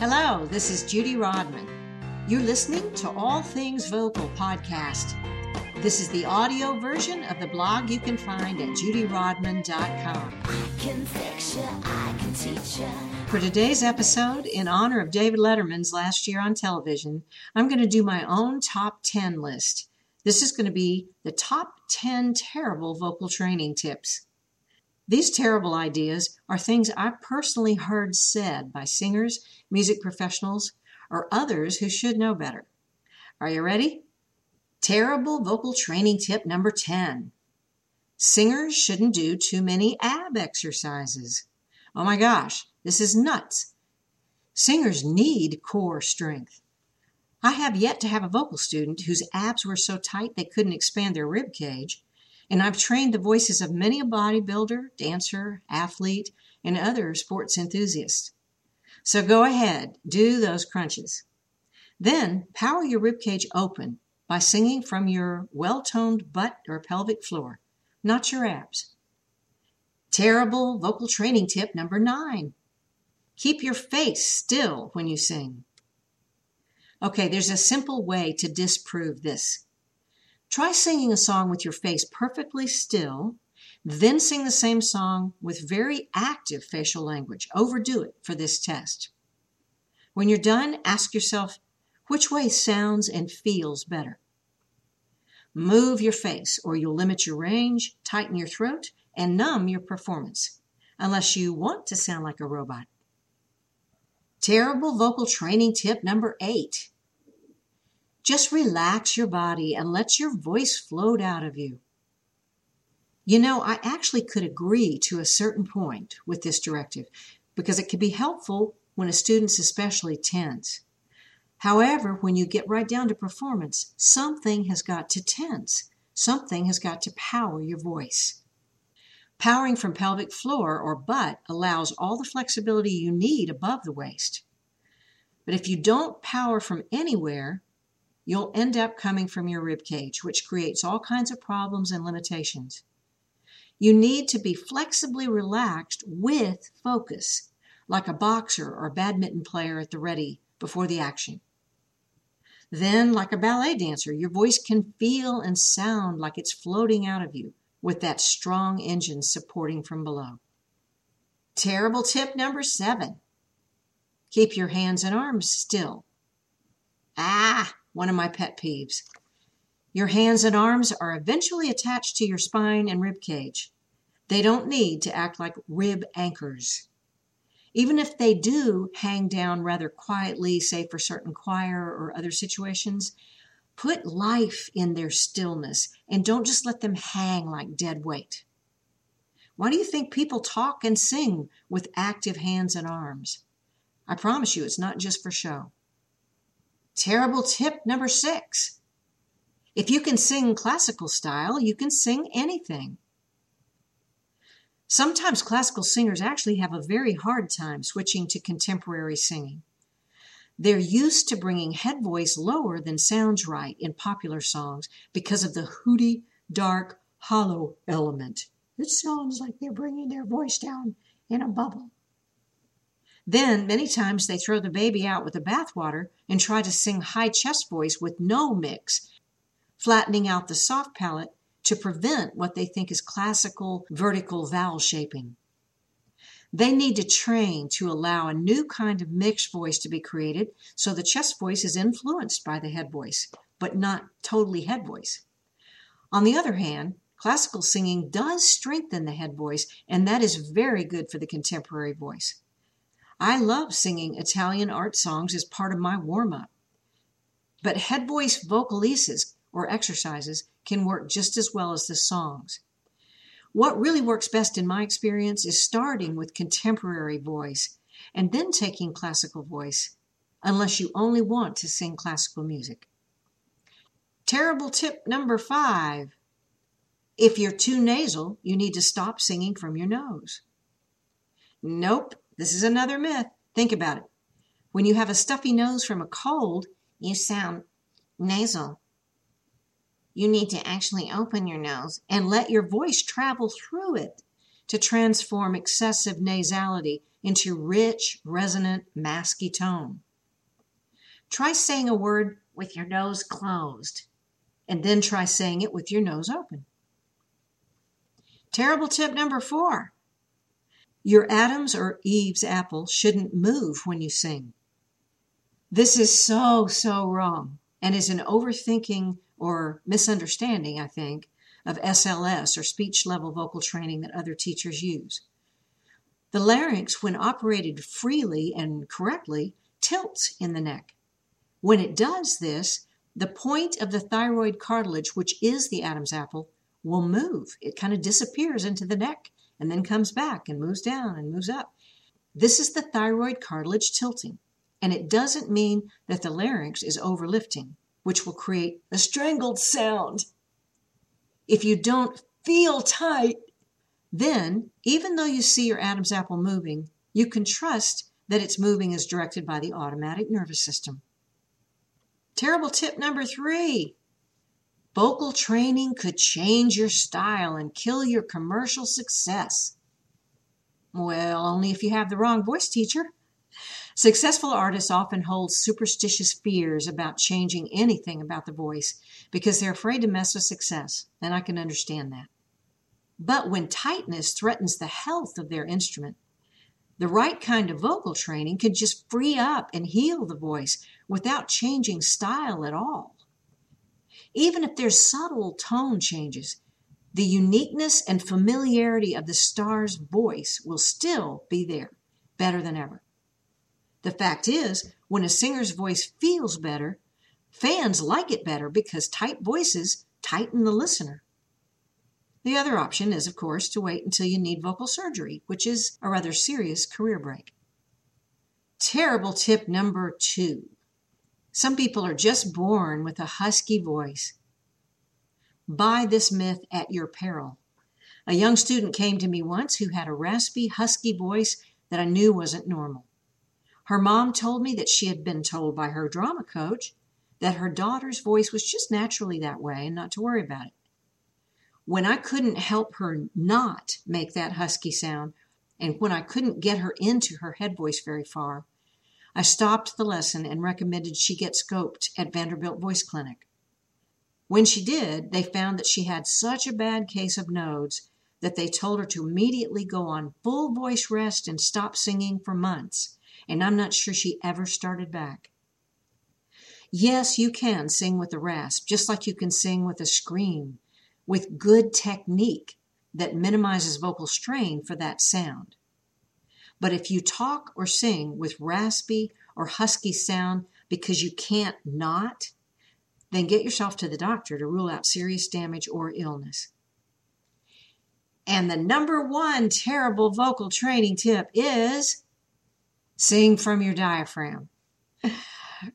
Hello, this is Judy Rodman. You're listening to All Things Vocal podcast. This is the audio version of the blog you can find at judyrodman.com. I can fix you, I can teach you, For today's episode, in honor of David Letterman's last year on television, I'm going to do my own top 10 list. This is going to be the top 10 terrible vocal training tips. These terrible ideas are things I've personally heard said by singers, music professionals, or others who should know better. Are you ready? Terrible vocal training tip number 10. Singers shouldn't do too many ab exercises. Oh my gosh, this is nuts. Singers need core strength. I have yet to have a vocal student whose abs were so tight they couldn't expand their rib cage, and I've trained the voices of many a bodybuilder, dancer, athlete, and other sports enthusiasts. So go ahead, do those crunches. Then power your rib cage open by singing from your well toned butt or pelvic floor, not your abs. Terrible vocal training tip number nine keep your face still when you sing. Okay, there's a simple way to disprove this. Try singing a song with your face perfectly still, then sing the same song with very active facial language. Overdo it for this test. When you're done, ask yourself which way sounds and feels better. Move your face, or you'll limit your range, tighten your throat, and numb your performance, unless you want to sound like a robot. Terrible vocal training tip number eight just relax your body and let your voice float out of you. You know, I actually could agree to a certain point with this directive because it can be helpful when a student's especially tense. However, when you get right down to performance, something has got to tense. Something has got to power your voice. Powering from pelvic floor or butt allows all the flexibility you need above the waist. But if you don't power from anywhere, you'll end up coming from your rib cage, which creates all kinds of problems and limitations. You need to be flexibly relaxed with focus, like a boxer or badminton player at the ready before the action. Then, like a ballet dancer, your voice can feel and sound like it's floating out of you with that strong engine supporting from below. Terrible tip number seven keep your hands and arms still. Ah, one of my pet peeves. Your hands and arms are eventually attached to your spine and rib cage. They don't need to act like rib anchors. Even if they do hang down rather quietly, say for certain choir or other situations, put life in their stillness and don't just let them hang like dead weight. Why do you think people talk and sing with active hands and arms? I promise you, it's not just for show. Terrible tip number six. If you can sing classical style, you can sing anything. Sometimes classical singers actually have a very hard time switching to contemporary singing. They're used to bringing head voice lower than sounds right in popular songs because of the hooty, dark, hollow element. It sounds like they're bringing their voice down in a bubble. Then, many times, they throw the baby out with the bathwater and try to sing high chest voice with no mix, flattening out the soft palate to prevent what they think is classical vertical vowel shaping. They need to train to allow a new kind of mixed voice to be created so the chest voice is influenced by the head voice, but not totally head voice. On the other hand, classical singing does strengthen the head voice, and that is very good for the contemporary voice. I love singing Italian art songs as part of my warm up. But head voice vocalises or exercises can work just as well as the songs. What really works best in my experience is starting with contemporary voice and then taking classical voice, unless you only want to sing classical music. Terrible tip number five. If you're too nasal, you need to stop singing from your nose. Nope, this is another myth. Think about it. When you have a stuffy nose from a cold, you sound nasal. You need to actually open your nose and let your voice travel through it to transform excessive nasality into rich, resonant, masky tone. Try saying a word with your nose closed, and then try saying it with your nose open. Terrible tip number four your Adam's or Eve's apple shouldn't move when you sing. This is so, so wrong and is an overthinking or misunderstanding, I think, of SLS or speech level vocal training that other teachers use. The larynx, when operated freely and correctly, tilts in the neck. When it does this, the point of the thyroid cartilage, which is the Adam's apple, will move. It kind of disappears into the neck and then comes back and moves down and moves up. This is the thyroid cartilage tilting. And it doesn't mean that the larynx is overlifting, which will create a strangled sound. If you don't feel tight, then even though you see your Adam's apple moving, you can trust that its moving is directed by the automatic nervous system. Terrible tip number three vocal training could change your style and kill your commercial success. Well, only if you have the wrong voice teacher. Successful artists often hold superstitious fears about changing anything about the voice because they're afraid to mess with success, and I can understand that. But when tightness threatens the health of their instrument, the right kind of vocal training can just free up and heal the voice without changing style at all. Even if there's subtle tone changes, the uniqueness and familiarity of the star's voice will still be there, better than ever. The fact is, when a singer's voice feels better, fans like it better because tight voices tighten the listener. The other option is, of course, to wait until you need vocal surgery, which is a rather serious career break. Terrible tip number two some people are just born with a husky voice. Buy this myth at your peril. A young student came to me once who had a raspy, husky voice that I knew wasn't normal. Her mom told me that she had been told by her drama coach that her daughter's voice was just naturally that way and not to worry about it. When I couldn't help her not make that husky sound, and when I couldn't get her into her head voice very far, I stopped the lesson and recommended she get scoped at Vanderbilt Voice Clinic. When she did, they found that she had such a bad case of nodes that they told her to immediately go on full voice rest and stop singing for months and I'm not sure she ever started back. Yes, you can sing with a rasp, just like you can sing with a scream, with good technique that minimizes vocal strain for that sound. But if you talk or sing with raspy or husky sound because you can't not, then get yourself to the doctor to rule out serious damage or illness. And the number one terrible vocal training tip is Sing from your diaphragm.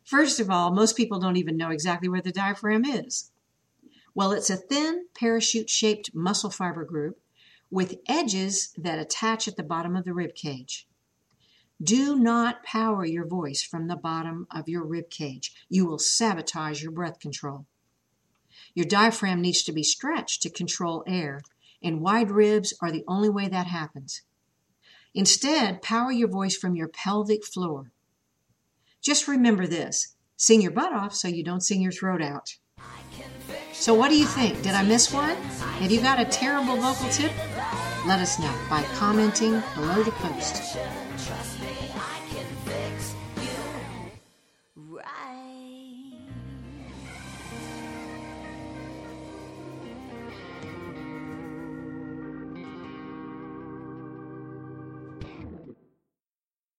First of all, most people don't even know exactly where the diaphragm is. Well, it's a thin parachute shaped muscle fiber group with edges that attach at the bottom of the rib cage. Do not power your voice from the bottom of your rib cage. You will sabotage your breath control. Your diaphragm needs to be stretched to control air, and wide ribs are the only way that happens. Instead, power your voice from your pelvic floor. Just remember this sing your butt off so you don't sing your throat out. So, what do you think? Did I miss one? Have you got a terrible vocal tip? Let us know by commenting below the post.